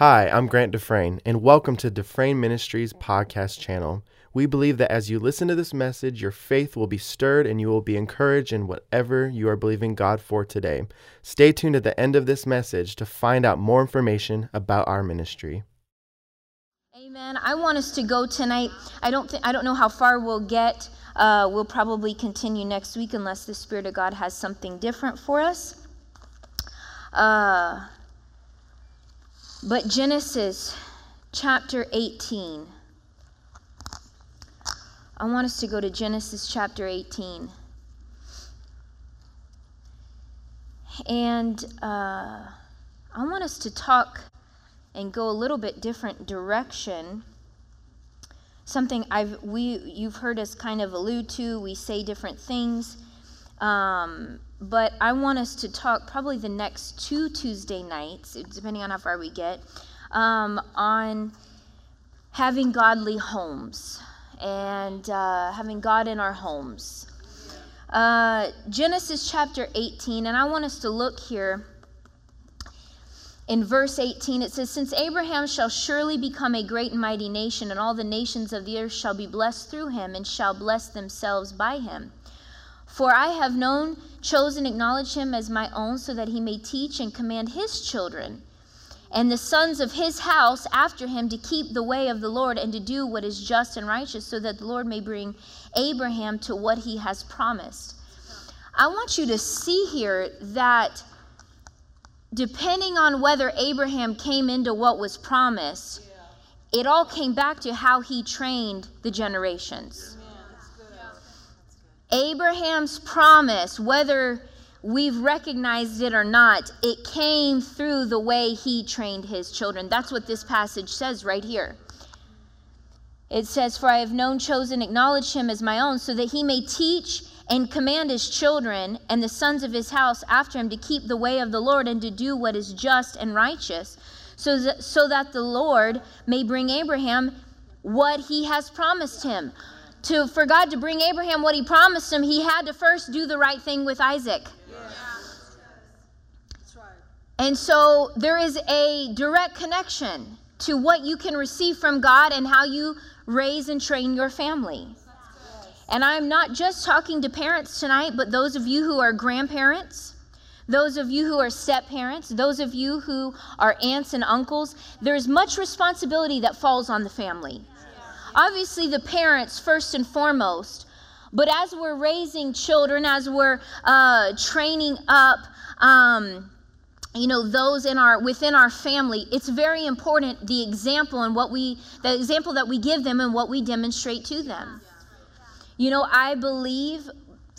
Hi, I'm Grant Dufresne, and welcome to Dufresne Ministries podcast channel. We believe that as you listen to this message, your faith will be stirred and you will be encouraged in whatever you are believing God for today. Stay tuned at the end of this message to find out more information about our ministry. Amen. I want us to go tonight. I don't think I don't know how far we'll get. Uh, we'll probably continue next week unless the Spirit of God has something different for us. Uh, but Genesis chapter 18. I want us to go to Genesis chapter 18. And uh, I want us to talk and go a little bit different direction. Something I've we you've heard us kind of allude to. We say different things, um, but I want us to talk probably the next two Tuesday nights, depending on how far we get, um, on having godly homes and uh, having God in our homes. Uh, Genesis chapter 18, and I want us to look here in verse 18, it says, Since Abraham shall surely become a great and mighty nation, and all the nations of the earth shall be blessed through him, and shall bless themselves by him. For I have known, chosen, acknowledged him as my own, so that he may teach and command his children and the sons of his house after him to keep the way of the Lord and to do what is just and righteous, so that the Lord may bring Abraham to what he has promised. I want you to see here that depending on whether Abraham came into what was promised, it all came back to how he trained the generations. Abraham's promise, whether we've recognized it or not, it came through the way he trained his children. That's what this passage says right here. It says, For I have known, chosen, acknowledged him as my own, so that he may teach and command his children and the sons of his house after him to keep the way of the Lord and to do what is just and righteous, so that, so that the Lord may bring Abraham what he has promised him. To, for God to bring Abraham what he promised him, he had to first do the right thing with Isaac. And so there is a direct connection to what you can receive from God and how you raise and train your family. And I'm not just talking to parents tonight, but those of you who are grandparents, those of you who are step parents, those of you who are aunts and uncles, there's much responsibility that falls on the family. Obviously, the parents, first and foremost, but as we're raising children, as we're uh, training up, um, you know those in our within our family it's very important the example and what we the example that we give them and what we demonstrate to them. You know i believe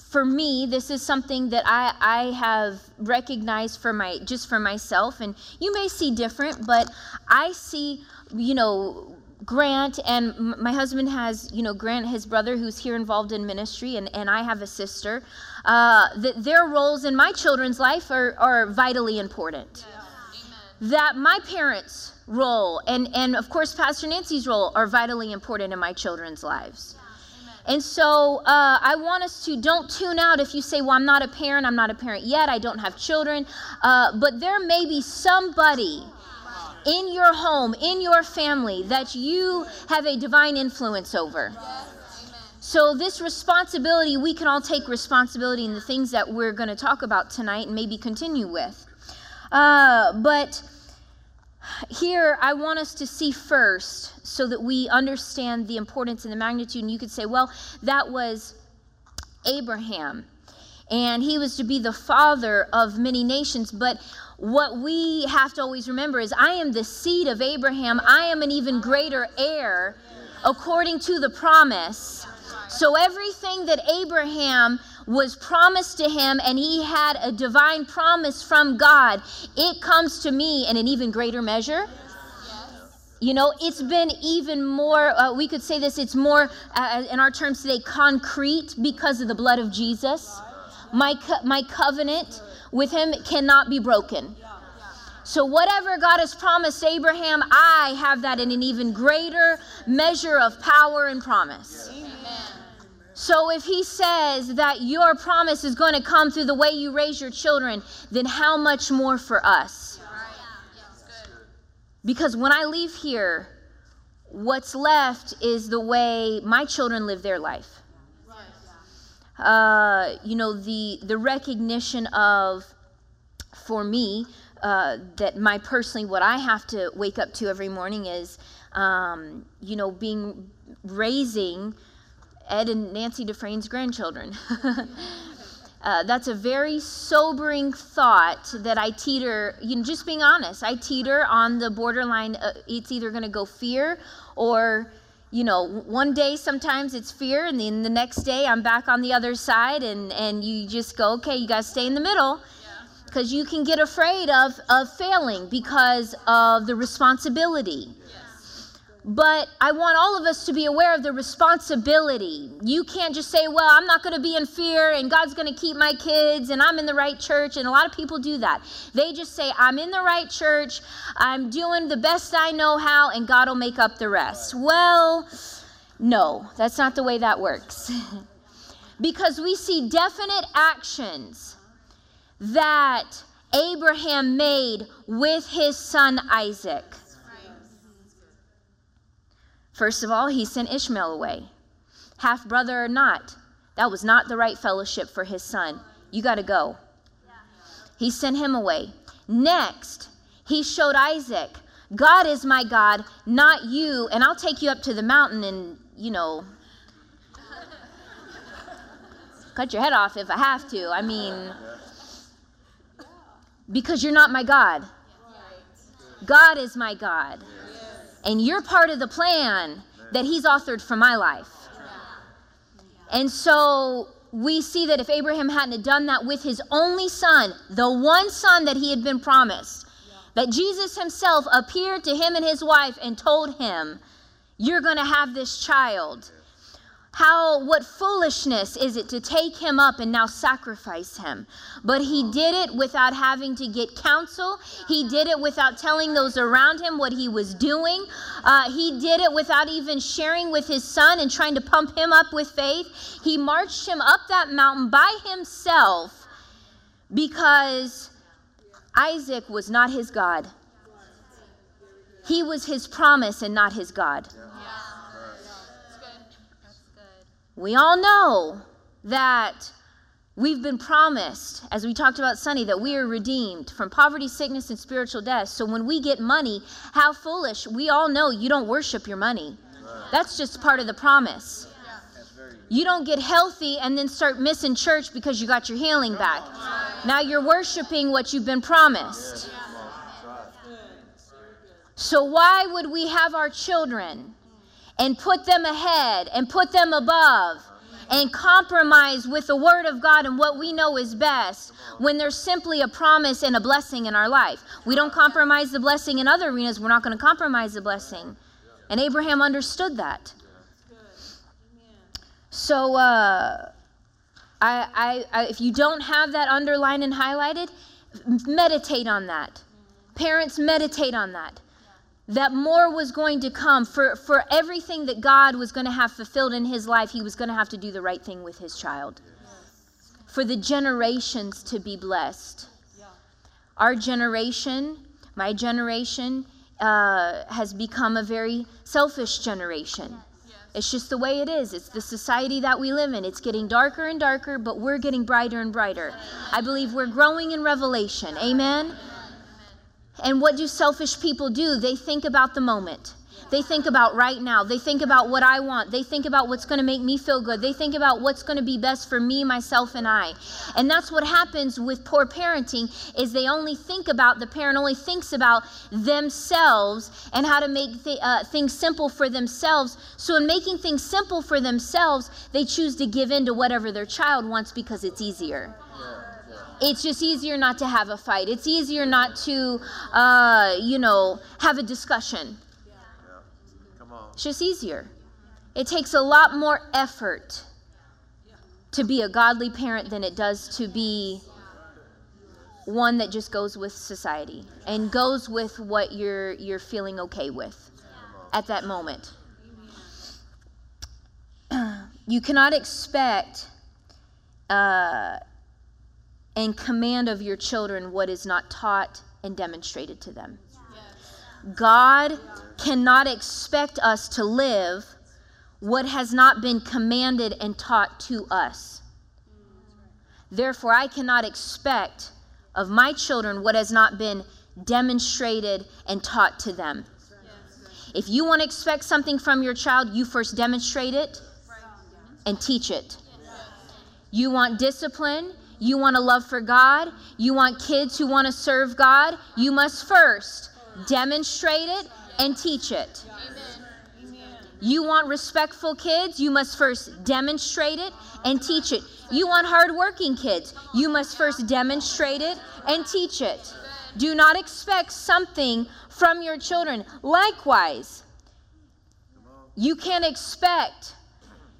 for me this is something that i i have recognized for my just for myself and you may see different but i see you know Grant and my husband has, you know, Grant, his brother, who's here involved in ministry, and, and I have a sister. Uh, that their roles in my children's life are, are vitally important. Yeah. That my parents' role and, and, of course, Pastor Nancy's role are vitally important in my children's lives. And so uh, I want us to don't tune out if you say, Well, I'm not a parent, I'm not a parent yet, I don't have children. Uh, but there may be somebody in your home, in your family, that you have a divine influence over. So, this responsibility, we can all take responsibility in the things that we're going to talk about tonight and maybe continue with. Uh, but here, I want us to see first so that we understand the importance and the magnitude. And you could say, well, that was Abraham, and he was to be the father of many nations. But what we have to always remember is I am the seed of Abraham. I am an even greater heir according to the promise. So everything that Abraham was promised to him and he had a divine promise from God, it comes to me in an even greater measure. You know, it's been even more, uh, we could say this, it's more, uh, in our terms today, concrete because of the blood of Jesus. My, co- my covenant with him cannot be broken. So, whatever God has promised Abraham, I have that in an even greater measure of power and promise. So, if he says that your promise is going to come through the way you raise your children, then how much more for us? Because when I leave here, what's left is the way my children live their life. Uh, you know, the, the recognition of, for me, uh, that my personally, what I have to wake up to every morning is, um, you know, being raising Ed and Nancy Dufresne's grandchildren. Uh, that's a very sobering thought that I teeter, you know, just being honest, I teeter on the borderline. Uh, it's either going to go fear or, you know, one day sometimes it's fear, and then the next day I'm back on the other side, and, and you just go, okay, you got to stay in the middle because you can get afraid of, of failing because of the responsibility. But I want all of us to be aware of the responsibility. You can't just say, well, I'm not going to be in fear and God's going to keep my kids and I'm in the right church. And a lot of people do that. They just say, I'm in the right church, I'm doing the best I know how, and God will make up the rest. Well, no, that's not the way that works. because we see definite actions that Abraham made with his son Isaac. First of all, he sent Ishmael away. Half brother or not, that was not the right fellowship for his son. You got to go. He sent him away. Next, he showed Isaac, God is my God, not you, and I'll take you up to the mountain and, you know, cut your head off if I have to. I mean, because you're not my God. God is my God. And you're part of the plan that He's authored for my life. And so we see that if Abraham hadn't done that with his only son, the one son that he had been promised, that Jesus himself appeared to him and his wife and told him, You're going to have this child. How, what foolishness is it to take him up and now sacrifice him? But he did it without having to get counsel. He did it without telling those around him what he was doing. Uh, he did it without even sharing with his son and trying to pump him up with faith. He marched him up that mountain by himself because Isaac was not his God. He was his promise and not his God. We all know that we've been promised, as we talked about Sunny, that we are redeemed from poverty, sickness, and spiritual death. So when we get money, how foolish. We all know you don't worship your money. That's just part of the promise. You don't get healthy and then start missing church because you got your healing back. Now you're worshiping what you've been promised. So, why would we have our children and put them ahead and put them above and compromise with the Word of God and what we know is best when there's simply a promise and a blessing in our life. We don't compromise the blessing in other arenas, we're not going to compromise the blessing. And Abraham understood that. So, uh, I, I, I, if you don't have that underlined and highlighted, meditate on that. Parents, meditate on that that more was going to come for, for everything that God was going to have fulfilled in his life, he was going to have to do the right thing with his child. For the generations to be blessed. Our generation, my generation, uh, has become a very selfish generation. It's just the way it is. It's the society that we live in. It's getting darker and darker, but we're getting brighter and brighter. I believe we're growing in revelation. Amen. And what do selfish people do? They think about the moment. They think about right now. They think about what I want. They think about what's going to make me feel good. They think about what's going to be best for me, myself, and I. And that's what happens with poor parenting is they only think about, the parent only thinks about themselves and how to make th- uh, things simple for themselves. So in making things simple for themselves, they choose to give in to whatever their child wants because it's easier it's just easier not to have a fight. It's easier not to, uh, you know, have a discussion. Yeah. Come on. It's just easier. It takes a lot more effort to be a godly parent than it does to be one that just goes with society and goes with what you're you're feeling okay with at that moment. You cannot expect uh, and command of your children what is not taught and demonstrated to them. God cannot expect us to live what has not been commanded and taught to us. Therefore, I cannot expect of my children what has not been demonstrated and taught to them. If you want to expect something from your child, you first demonstrate it and teach it. You want discipline, you want a love for God, you want kids who want to serve God, you must first demonstrate it and teach it. You want respectful kids, you must first demonstrate it and teach it. You want hardworking kids, you must first demonstrate it and teach it. Do not expect something from your children. Likewise, you can't expect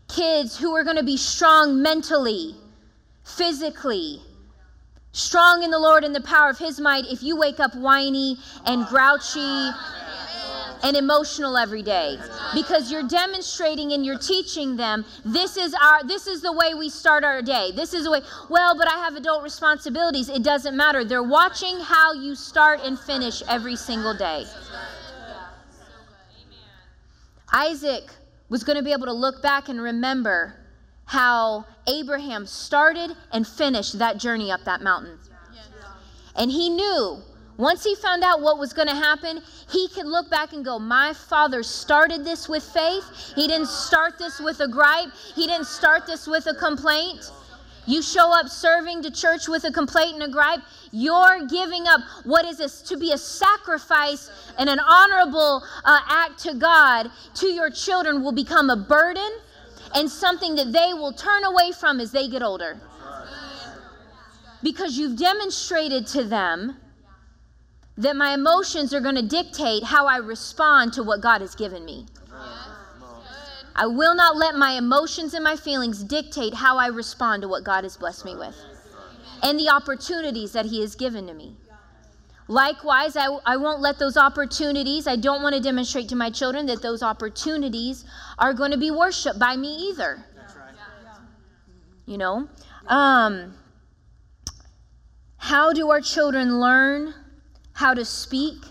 kids who are going to be strong mentally, physically, strong in the Lord and the power of His might if you wake up whiny and grouchy and emotional every day. Because you're demonstrating and you're teaching them this is our this is the way we start our day. This is the way well but i have adult responsibilities. It doesn't matter. They're watching how you start and finish every single day. Isaac was going to be able to look back and remember how abraham started and finished that journey up that mountain and he knew once he found out what was going to happen, he could look back and go, My father started this with faith. He didn't start this with a gripe, he didn't start this with a complaint. You show up serving to church with a complaint and a gripe, you're giving up what is this to be a sacrifice and an honorable uh, act to God to your children will become a burden and something that they will turn away from as they get older. Because you've demonstrated to them that my emotions are going to dictate how I respond to what God has given me. I will not let my emotions and my feelings dictate how I respond to what God has blessed me with and the opportunities that He has given to me. Likewise, I, I won't let those opportunities, I don't want to demonstrate to my children that those opportunities are going to be worshiped by me either. You know? Um, how do our children learn how to speak?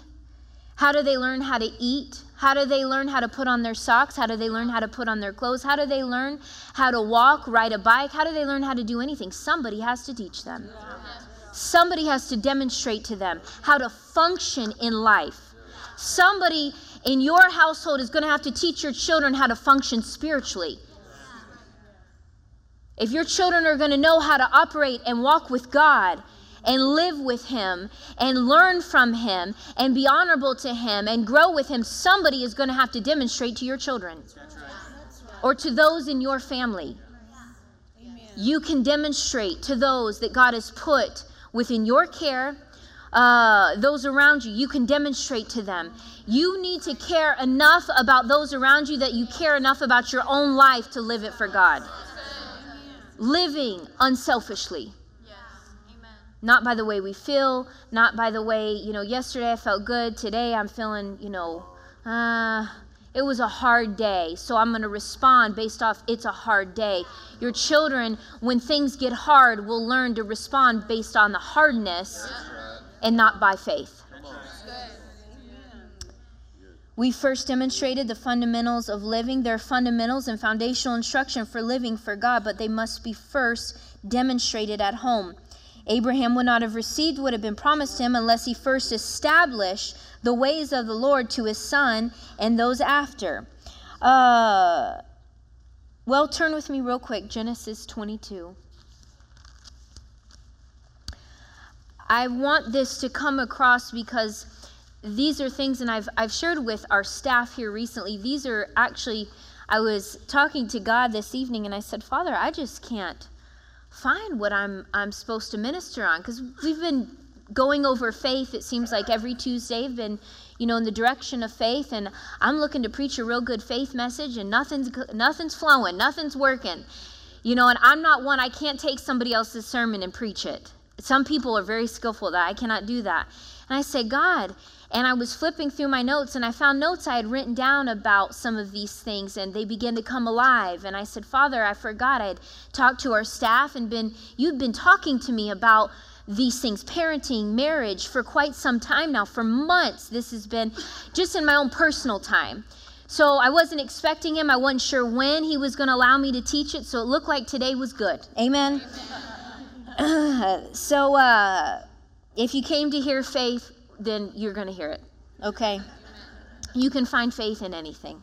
How do they learn how to eat? How do they learn how to put on their socks? How do they learn how to put on their clothes? How do they learn how to walk, ride a bike? How do they learn how to do anything? Somebody has to teach them. Somebody has to demonstrate to them how to function in life. Somebody in your household is going to have to teach your children how to function spiritually. If your children are going to know how to operate and walk with God, and live with him and learn from him and be honorable to him and grow with him, somebody is going to have to demonstrate to your children or to those in your family. You can demonstrate to those that God has put within your care, uh, those around you, you can demonstrate to them. You need to care enough about those around you that you care enough about your own life to live it for God. Living unselfishly not by the way we feel, not by the way, you know, yesterday I felt good, today I'm feeling, you know, uh, it was a hard day, so I'm going to respond based off it's a hard day. Your children, when things get hard, will learn to respond based on the hardness and not by faith. We first demonstrated the fundamentals of living. There are fundamentals and foundational instruction for living for God, but they must be first demonstrated at home. Abraham would not have received what had been promised him unless he first established the ways of the Lord to his son and those after. Uh, well, turn with me real quick Genesis 22. I want this to come across because these are things, and I've, I've shared with our staff here recently. These are actually, I was talking to God this evening and I said, Father, I just can't find what I'm I'm supposed to minister on because we've been going over faith it seems like every Tuesday. Have been you know in the direction of faith and I'm looking to preach a real good faith message and nothing's nothing's flowing nothing's working. You know and I'm not one I can't take somebody else's sermon and preach it. Some people are very skillful that I cannot do that. And I say God and I was flipping through my notes and I found notes I had written down about some of these things and they began to come alive. And I said, Father, I forgot. I had talked to our staff and been, you'd been talking to me about these things parenting, marriage for quite some time now, for months. This has been just in my own personal time. So I wasn't expecting him. I wasn't sure when he was going to allow me to teach it. So it looked like today was good. Amen. so uh, if you came to hear faith, then you're going to hear it. Okay? You can find faith in anything.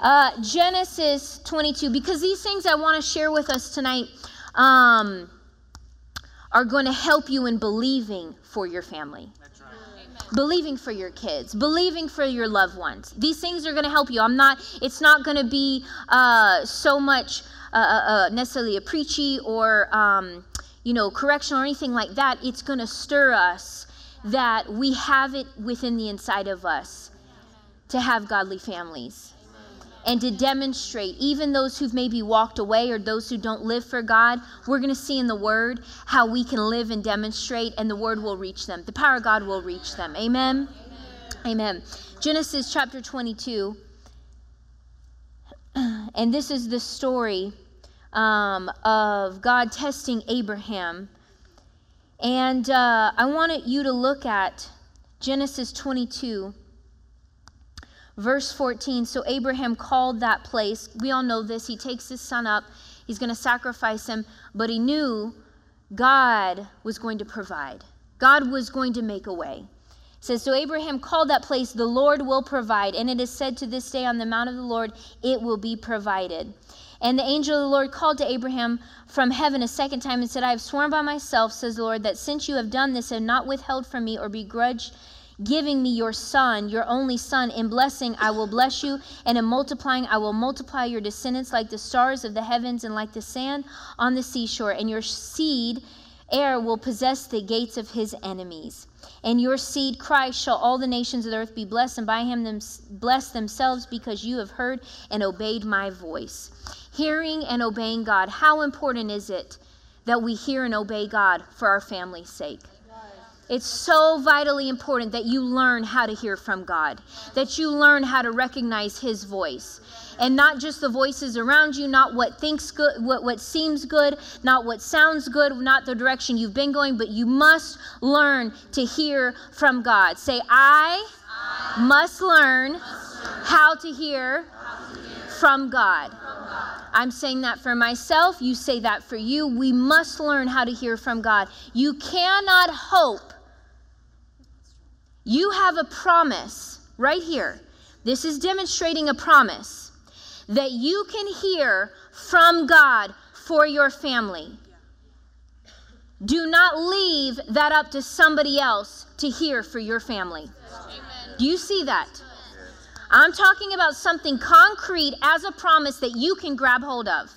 Uh, Genesis 22, because these things I want to share with us tonight um, are going to help you in believing for your family. Believing for your kids, believing for your loved ones. These things are going to help you. I'm not, it's not going to be uh, so much uh, uh, uh, necessarily a preachy or, um, you know, correction or anything like that. It's going to stir us that we have it within the inside of us to have godly families and to demonstrate, even those who've maybe walked away or those who don't live for God, we're going to see in the Word how we can live and demonstrate, and the Word will reach them. The power of God will reach them. Amen. Amen. Amen. Genesis chapter 22. And this is the story um, of God testing Abraham. And uh, I wanted you to look at Genesis 22 Verse 14 So Abraham called that place, we all know this, he takes his son up, he's going to sacrifice him, but he knew God was going to provide, God was going to make a way. It says, So Abraham called that place, the Lord will provide. And it is said to this day on the mount of the Lord, it will be provided. And the angel of the Lord called to Abraham from heaven a second time and said, I have sworn by myself, says the Lord, that since you have done this and not withheld from me or begrudged giving me your son, your only son. In blessing, I will bless you, and in multiplying, I will multiply your descendants like the stars of the heavens and like the sand on the seashore. And your seed, heir, will possess the gates of his enemies. And your seed, Christ, shall all the nations of the earth be blessed, and by him them, bless themselves, because you have heard and obeyed my voice. Hearing and obeying God. How important is it that we hear and obey God for our family's sake? It's so vitally important that you learn how to hear from God, that you learn how to recognize His voice. And not just the voices around you, not what thinks good, what, what seems good, not what sounds good, not the direction you've been going, but you must learn to hear from God. Say, I, I must, learn must learn how to hear, how to hear. From God. I'm saying that for myself. You say that for you. We must learn how to hear from God. You cannot hope you have a promise right here. This is demonstrating a promise that you can hear from God for your family. Do not leave that up to somebody else to hear for your family. Do you see that? I'm talking about something concrete as a promise that you can grab hold of.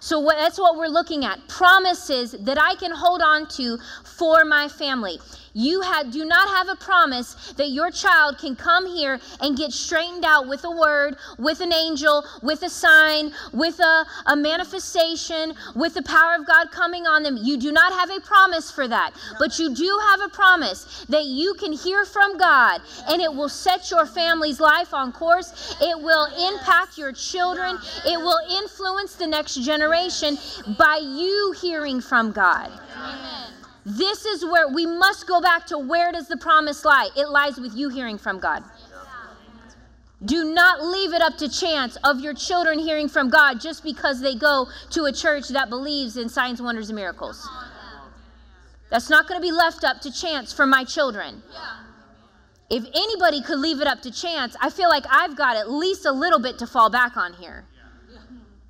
So what, that's what we're looking at promises that I can hold on to for my family. You do not have a promise that your child can come here and get straightened out with a word, with an angel, with a sign, with a, a manifestation, with the power of God coming on them. You do not have a promise for that. But you do have a promise that you can hear from God and it will set your family's life on course. It will impact your children. It will influence the next generation by you hearing from God. Amen. This is where we must go back to where does the promise lie? It lies with you hearing from God. Do not leave it up to chance of your children hearing from God just because they go to a church that believes in signs, wonders, and miracles. That's not going to be left up to chance for my children. If anybody could leave it up to chance, I feel like I've got at least a little bit to fall back on here.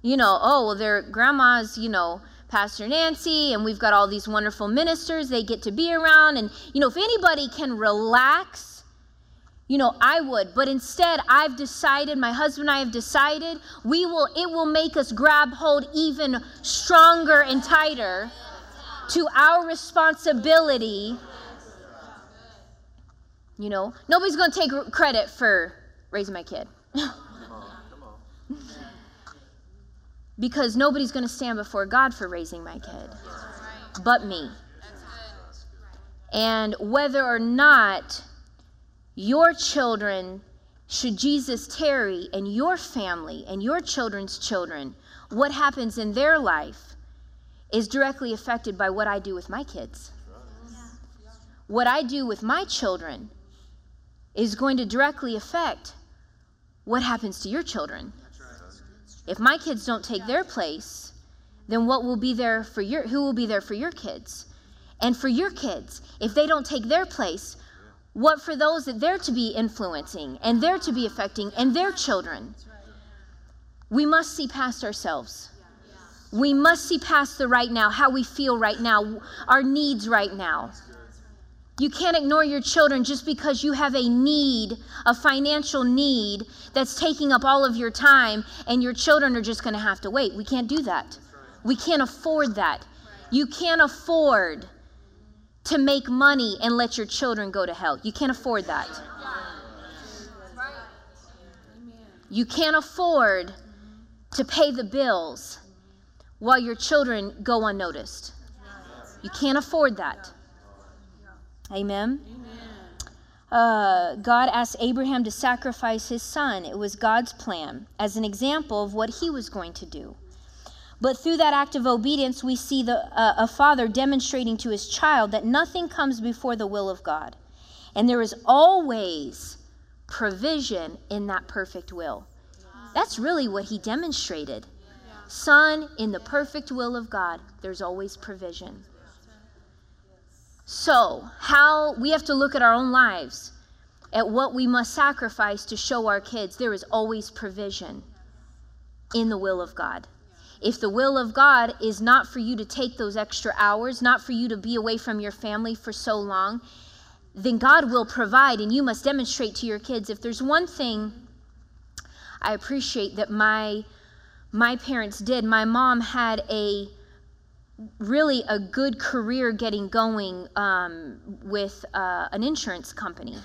You know, oh, well, their grandma's, you know, Pastor Nancy, and we've got all these wonderful ministers they get to be around. And, you know, if anybody can relax, you know, I would. But instead, I've decided, my husband and I have decided, we will, it will make us grab hold even stronger and tighter to our responsibility. You know, nobody's going to take credit for raising my kid. because nobody's going to stand before God for raising my kid but me. And whether or not your children, should Jesus tarry, and your family and your children's children, what happens in their life is directly affected by what I do with my kids. what I do with my children is going to directly affect what happens to your children. If my kids don't take their place, then what will be there for your who will be there for your kids? And for your kids, if they don't take their place, what for those that they're to be influencing and they're to be affecting and their children? We must see past ourselves. We must see past the right now, how we feel right now, our needs right now. You can't ignore your children just because you have a need, a financial need that's taking up all of your time, and your children are just going to have to wait. We can't do that. We can't afford that. You can't afford to make money and let your children go to hell. You can't afford that. You can't afford to pay the bills while your children go unnoticed. You can't afford that. Amen. Uh, God asked Abraham to sacrifice his son. It was God's plan as an example of what he was going to do. But through that act of obedience, we see the, uh, a father demonstrating to his child that nothing comes before the will of God. And there is always provision in that perfect will. That's really what he demonstrated. Son, in the perfect will of God, there's always provision. So, how we have to look at our own lives, at what we must sacrifice to show our kids there is always provision in the will of God. If the will of God is not for you to take those extra hours, not for you to be away from your family for so long, then God will provide, and you must demonstrate to your kids. If there's one thing I appreciate that my my parents did. My mom had a really a good career getting going um, with uh, an insurance company.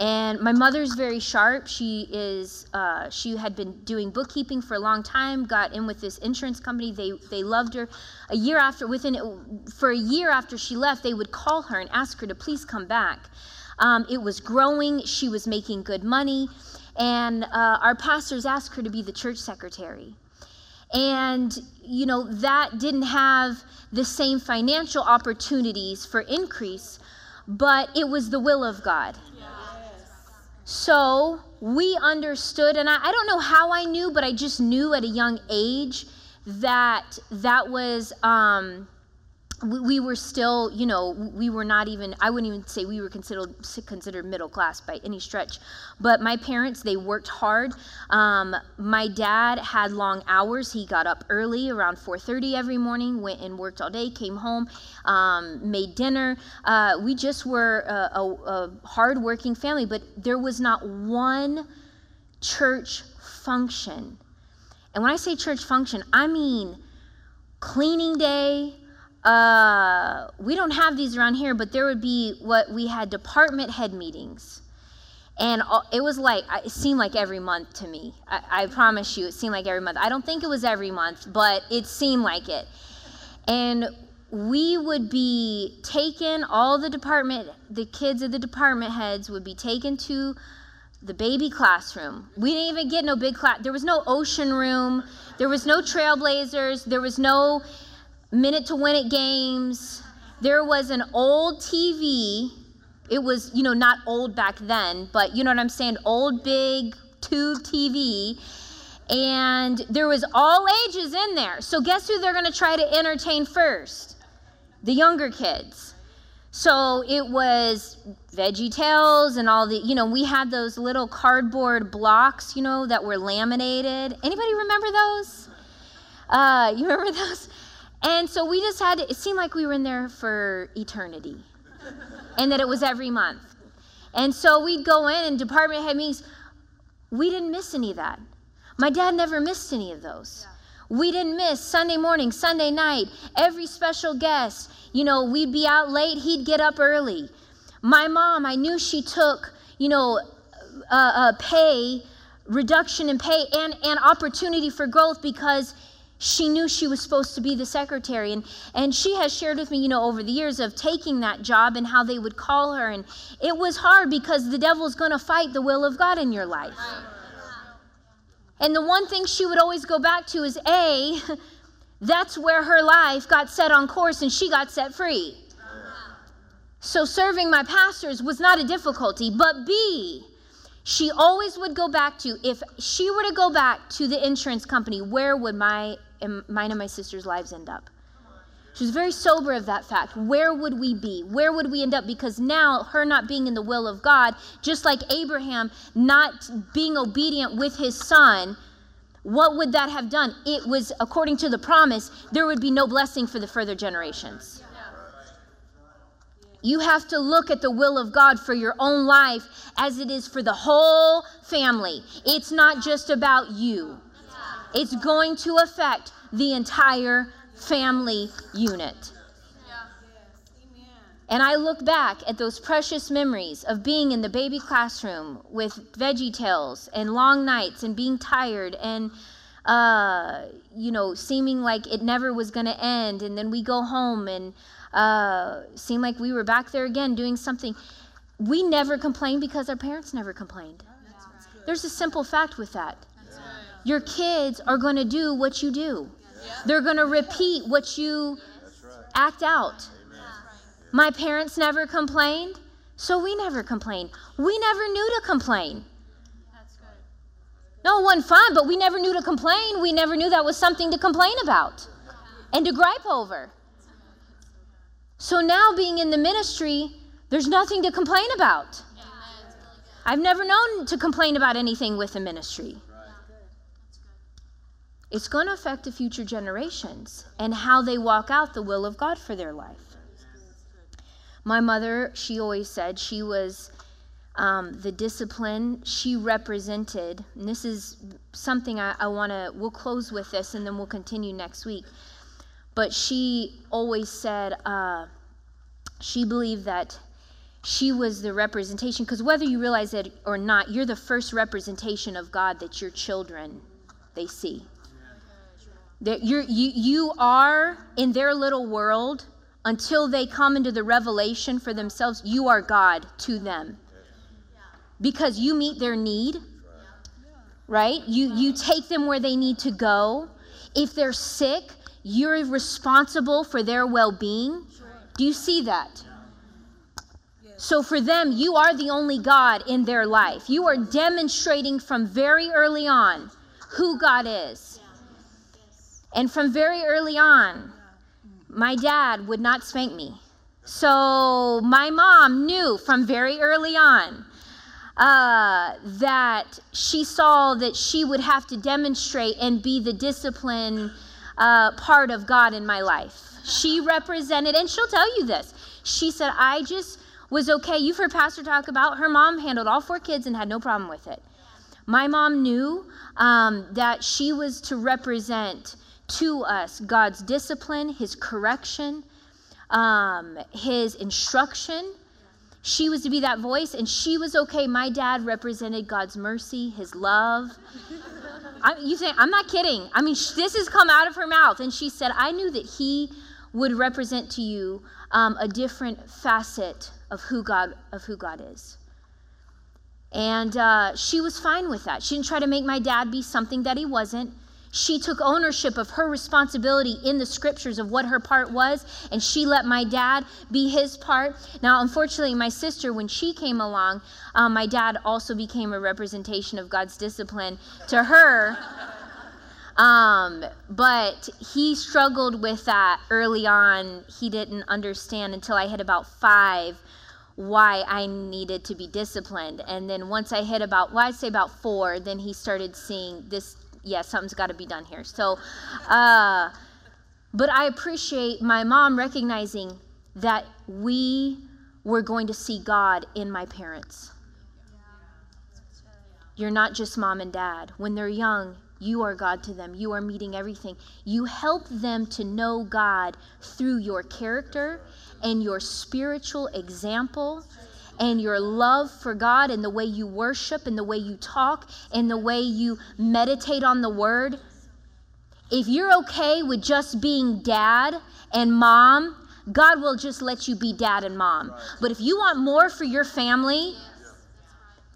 And my mother's very sharp. She is. Uh, she had been doing bookkeeping for a long time. Got in with this insurance company. They they loved her. A year after, within for a year after she left, they would call her and ask her to please come back. Um, it was growing. She was making good money, and uh, our pastors asked her to be the church secretary. And, you know, that didn't have the same financial opportunities for increase, but it was the will of God. So we understood, and I, I, don't know how I knew, but I just knew at a young age that that was um, we, we were still, you know, we were not even, I wouldn't even say we were considered, considered middle class by any stretch. But my parents, they worked hard. Um, my dad had long hours. He got up early, around 4.30 every morning, went and worked all day, came home, um, made dinner. Uh, we just were a, a, a hard-working family, but there was not one church function. And when I say church function, I mean cleaning day, uh, we don't have these around here, but there would be what we had department head meetings. And it was like, it seemed like every month to me. I, I promise you, it seemed like every month. I don't think it was every month, but it seemed like it. And we would be taken, all the department, the kids of the department heads would be taken to the baby classroom. We didn't even get no big class. There was no ocean room. There was no trailblazers. There was no minute to win it games. There was an old TV. It was, you know, not old back then, but you know what I'm saying? Old, big tube TV. And there was all ages in there. So guess who they're going to try to entertain first? The younger kids. So it was Veggie Tales and all the, you know, we had those little cardboard blocks, you know, that were laminated. Anybody remember those? Uh, you remember those? And so we just had, it seemed like we were in there for eternity and that it was every month. And so we'd go in and department head meetings. We didn't miss any of that. My dad never missed any of those. We didn't miss Sunday morning, Sunday night, every special guest. You know, we'd be out late, he'd get up early. My mom, I knew she took, you know, uh, uh, pay, reduction in pay, and, and opportunity for growth because she knew she was supposed to be the secretary and and she has shared with me you know over the years of taking that job and how they would call her and it was hard because the devil's going to fight the will of God in your life and the one thing she would always go back to is a that's where her life got set on course and she got set free So serving my pastors was not a difficulty. But B, she always would go back to if she were to go back to the insurance company, where would my mine and my sister's lives end up? She was very sober of that fact. Where would we be? Where would we end up? Because now, her not being in the will of God, just like Abraham not being obedient with his son, what would that have done? It was, according to the promise, there would be no blessing for the further generations. You have to look at the will of God for your own life as it is for the whole family. It's not just about you, it's going to affect the entire family unit. And I look back at those precious memories of being in the baby classroom with veggie tales and long nights and being tired and, uh, you know, seeming like it never was going to end. And then we go home and uh, seem like we were back there again doing something. We never complained because our parents never complained. There's a simple fact with that. Your kids are going to do what you do. They're going to repeat what you act out. My parents never complained, so we never complained. We never knew to complain. No, it wasn't fun, but we never knew to complain. We never knew that was something to complain about and to gripe over. So now, being in the ministry, there's nothing to complain about. I've never known to complain about anything with the ministry it's going to affect the future generations and how they walk out the will of God for their life. My mother, she always said she was um, the discipline she represented. And this is something I, I want to, we'll close with this and then we'll continue next week. But she always said uh, she believed that she was the representation, because whether you realize it or not, you're the first representation of God that your children they see. That you you are in their little world until they come into the revelation for themselves, you are God to them. Because you meet their need, right? You, you take them where they need to go. If they're sick, you're responsible for their well being. Do you see that? So for them, you are the only God in their life. You are demonstrating from very early on who God is. And from very early on, my dad would not spank me. So my mom knew from very early on uh, that she saw that she would have to demonstrate and be the discipline uh, part of God in my life. She represented, and she'll tell you this. She said, I just was okay. You've heard Pastor talk about her mom handled all four kids and had no problem with it. My mom knew um, that she was to represent to us God's discipline, His correction, um, His instruction. She was to be that voice, and she was okay. My dad represented God's mercy, His love. I, you think I'm not kidding? I mean, sh- this has come out of her mouth, and she said, "I knew that He would represent to you um, a different facet of who God of who God is." And uh, she was fine with that. She didn't try to make my dad be something that he wasn't. She took ownership of her responsibility in the scriptures of what her part was, and she let my dad be his part. Now, unfortunately, my sister, when she came along, um, my dad also became a representation of God's discipline to her. Um, but he struggled with that early on. He didn't understand until I hit about five why I needed to be disciplined. And then once I hit about, well, I'd say about four, then he started seeing this yeah, something's got to be done here. So, uh, but I appreciate my mom recognizing that we were going to see God in my parents. You're not just mom and dad. When they're young, you are God to them. You are meeting everything. You help them to know God through your character and your spiritual example and your love for God and the way you worship and the way you talk and the way you meditate on the word, if you're okay with just being dad and mom, God will just let you be dad and mom. But if you want more for your family,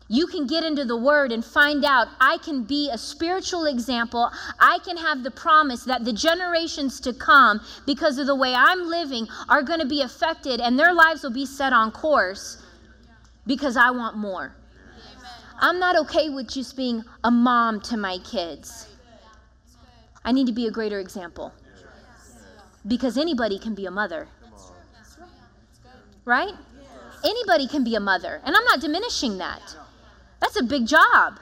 you can get into the word and find out I can be a spiritual example. I can have the promise that the generations to come, because of the way I'm living, are going to be affected and their lives will be set on course because I want more. I'm not okay with just being a mom to my kids. I need to be a greater example because anybody can be a mother. Right? Anybody can be a mother. And I'm not diminishing that. That's a big job.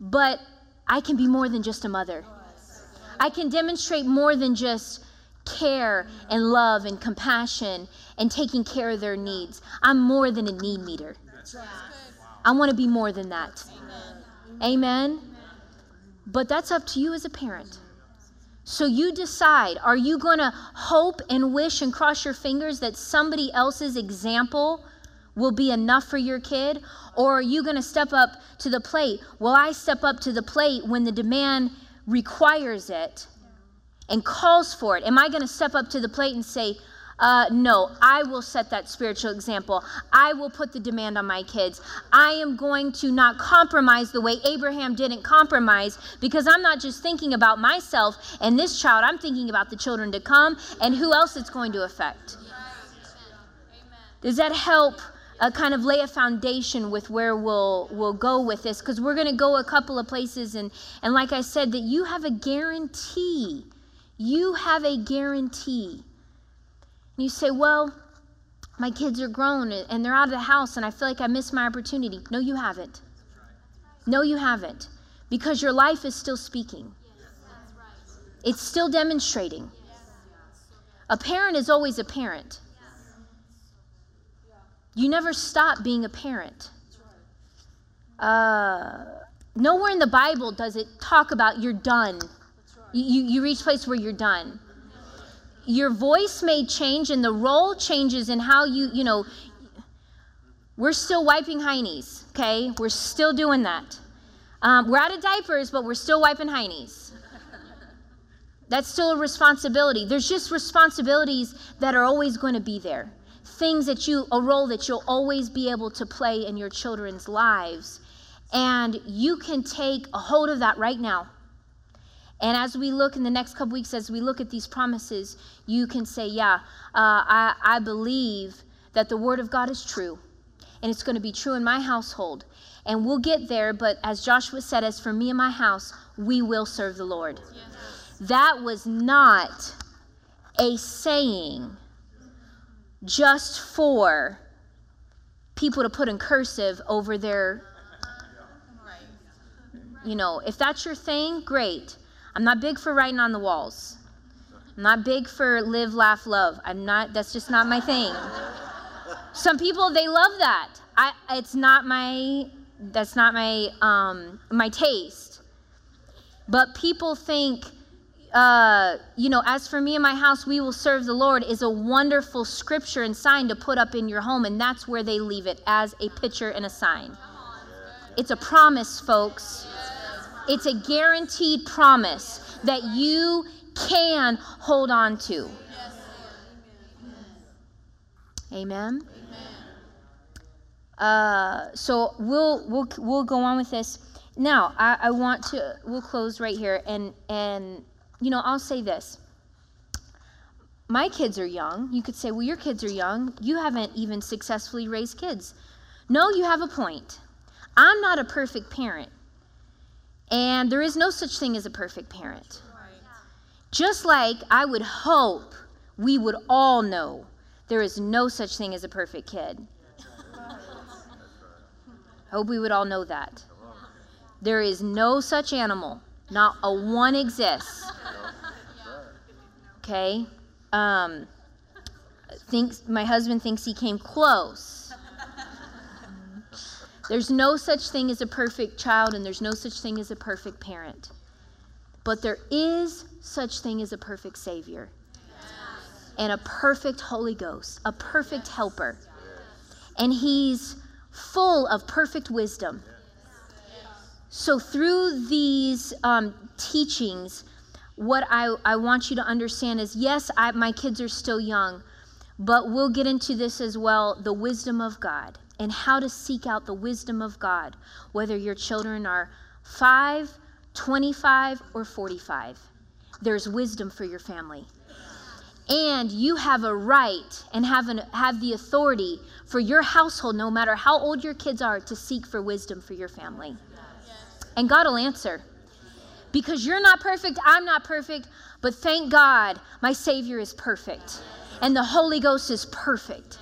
But I can be more than just a mother. I can demonstrate more than just care and love and compassion and taking care of their needs. I'm more than a need meter. I want to be more than that. Amen. But that's up to you as a parent. So you decide are you going to hope and wish and cross your fingers that somebody else's example will be enough for your kid? Or are you going to step up to the plate? Will I step up to the plate when the demand requires it and calls for it? Am I going to step up to the plate and say, uh, no, I will set that spiritual example. I will put the demand on my kids. I am going to not compromise the way Abraham didn't compromise because I'm not just thinking about myself and this child, I'm thinking about the children to come and who else it's going to affect. Does that help uh, kind of lay a foundation with where we'll we'll go with this because we're going to go a couple of places and and like I said that you have a guarantee. You have a guarantee. And you say, "Well, my kids are grown and they're out of the house and I feel like I missed my opportunity." No, you haven't. No, you haven't. Because your life is still speaking. It's still demonstrating. A parent is always a parent. You never stop being a parent. Uh, nowhere in the Bible does it talk about you're done. You, you reach a place where you're done. Your voice may change and the role changes in how you, you know, we're still wiping heinies, okay? We're still doing that. Um, we're out of diapers, but we're still wiping heinies. That's still a responsibility. There's just responsibilities that are always going to be there things that you, a role that you'll always be able to play in your children's lives. And you can take a hold of that right now. And as we look in the next couple weeks, as we look at these promises, you can say, Yeah, uh, I, I believe that the Word of God is true. And it's going to be true in my household. And we'll get there, but as Joshua said, as for me and my house, we will serve the Lord. Yes. That was not a saying just for people to put in cursive over their you know if that's your thing great i'm not big for writing on the walls i'm not big for live laugh love i'm not that's just not my thing some people they love that i it's not my that's not my um my taste but people think uh, you know, as for me and my house, we will serve the Lord is a wonderful scripture and sign to put up in your home. And that's where they leave it as a picture and a sign. It's a promise, folks. It's a guaranteed promise that you can hold on to. Amen. Uh, so we'll we'll we'll go on with this. Now I, I want to we'll close right here and and you know, I'll say this. My kids are young. You could say, well, your kids are young. You haven't even successfully raised kids. No, you have a point. I'm not a perfect parent. And there is no such thing as a perfect parent. Just like I would hope we would all know there is no such thing as a perfect kid. Hope we would all know that. There is no such animal, not a one exists okay? Um, thinks my husband thinks he came close. There's no such thing as a perfect child, and there's no such thing as a perfect parent. But there is such thing as a perfect Savior and a perfect Holy Ghost, a perfect helper. And He's full of perfect wisdom. So, through these um, teachings, what I, I want you to understand is yes, I, my kids are still young, but we'll get into this as well the wisdom of God and how to seek out the wisdom of God, whether your children are 5, 25, or 45. There's wisdom for your family. And you have a right and have, an, have the authority for your household, no matter how old your kids are, to seek for wisdom for your family. And God will answer. Because you're not perfect, I'm not perfect, but thank God my Savior is perfect. And the Holy Ghost is perfect.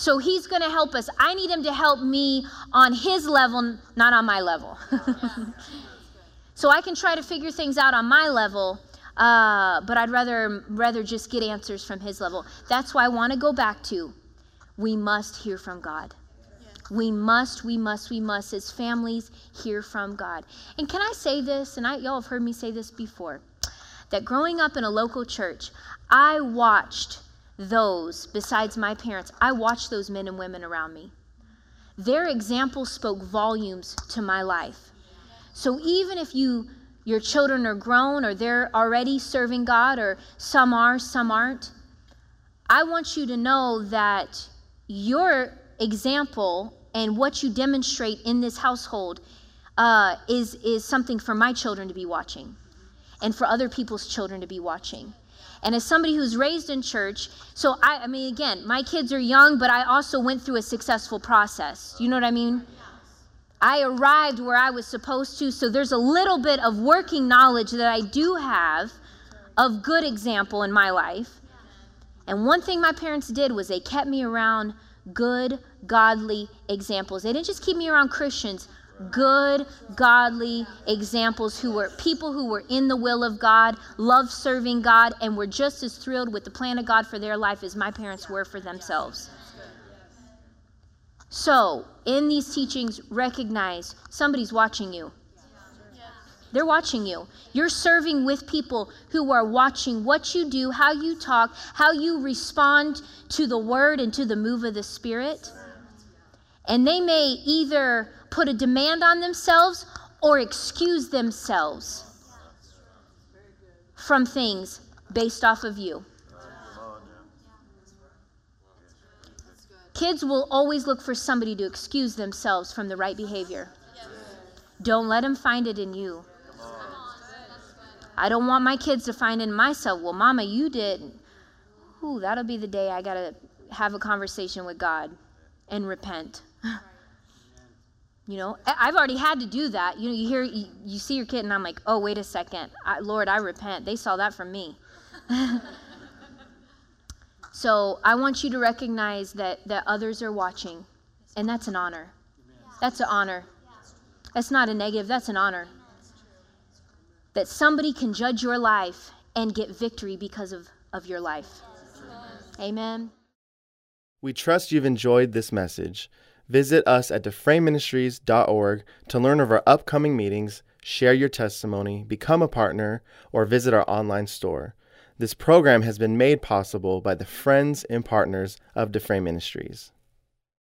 So he's going to help us. I need him to help me on his level, not on my level. so I can try to figure things out on my level, uh, but I'd rather rather just get answers from his level. That's why I want to go back to we must hear from God. We must, we must, we must, as families, hear from God. And can I say this? And I, y'all have heard me say this before that growing up in a local church, I watched those, besides my parents, I watched those men and women around me. Their example spoke volumes to my life. So even if you your children are grown or they're already serving God or some are, some aren't, I want you to know that your example and what you demonstrate in this household uh, is is something for my children to be watching, and for other people's children to be watching. And as somebody who's raised in church, so I, I mean, again, my kids are young, but I also went through a successful process. You know what I mean? I arrived where I was supposed to, so there's a little bit of working knowledge that I do have of good example in my life. And one thing my parents did was they kept me around good, godly examples. They didn't just keep me around Christians, good, godly examples who were people who were in the will of God, loved serving God, and were just as thrilled with the plan of God for their life as my parents were for themselves. So, in these teachings, recognize somebody's watching you. They're watching you. You're serving with people who are watching what you do, how you talk, how you respond to the word and to the move of the Spirit. And they may either put a demand on themselves or excuse themselves from things based off of you. Kids will always look for somebody to excuse themselves from the right behavior. Don't let them find it in you. I don't want my kids to find it in myself, well, mama, you did. Ooh, that'll be the day I got to have a conversation with God and repent. You know, I've already had to do that. You know, you hear, you, you see your kid, and I'm like, oh, wait a second. I, Lord, I repent. They saw that from me. so I want you to recognize that, that others are watching, and that's an honor. That's an honor. That's not a negative, that's an honor. That somebody can judge your life and get victory because of, of your life. Amen. We trust you've enjoyed this message. Visit us at dufresneministries.org to learn of our upcoming meetings, share your testimony, become a partner, or visit our online store. This program has been made possible by the friends and partners of Dufresne Ministries.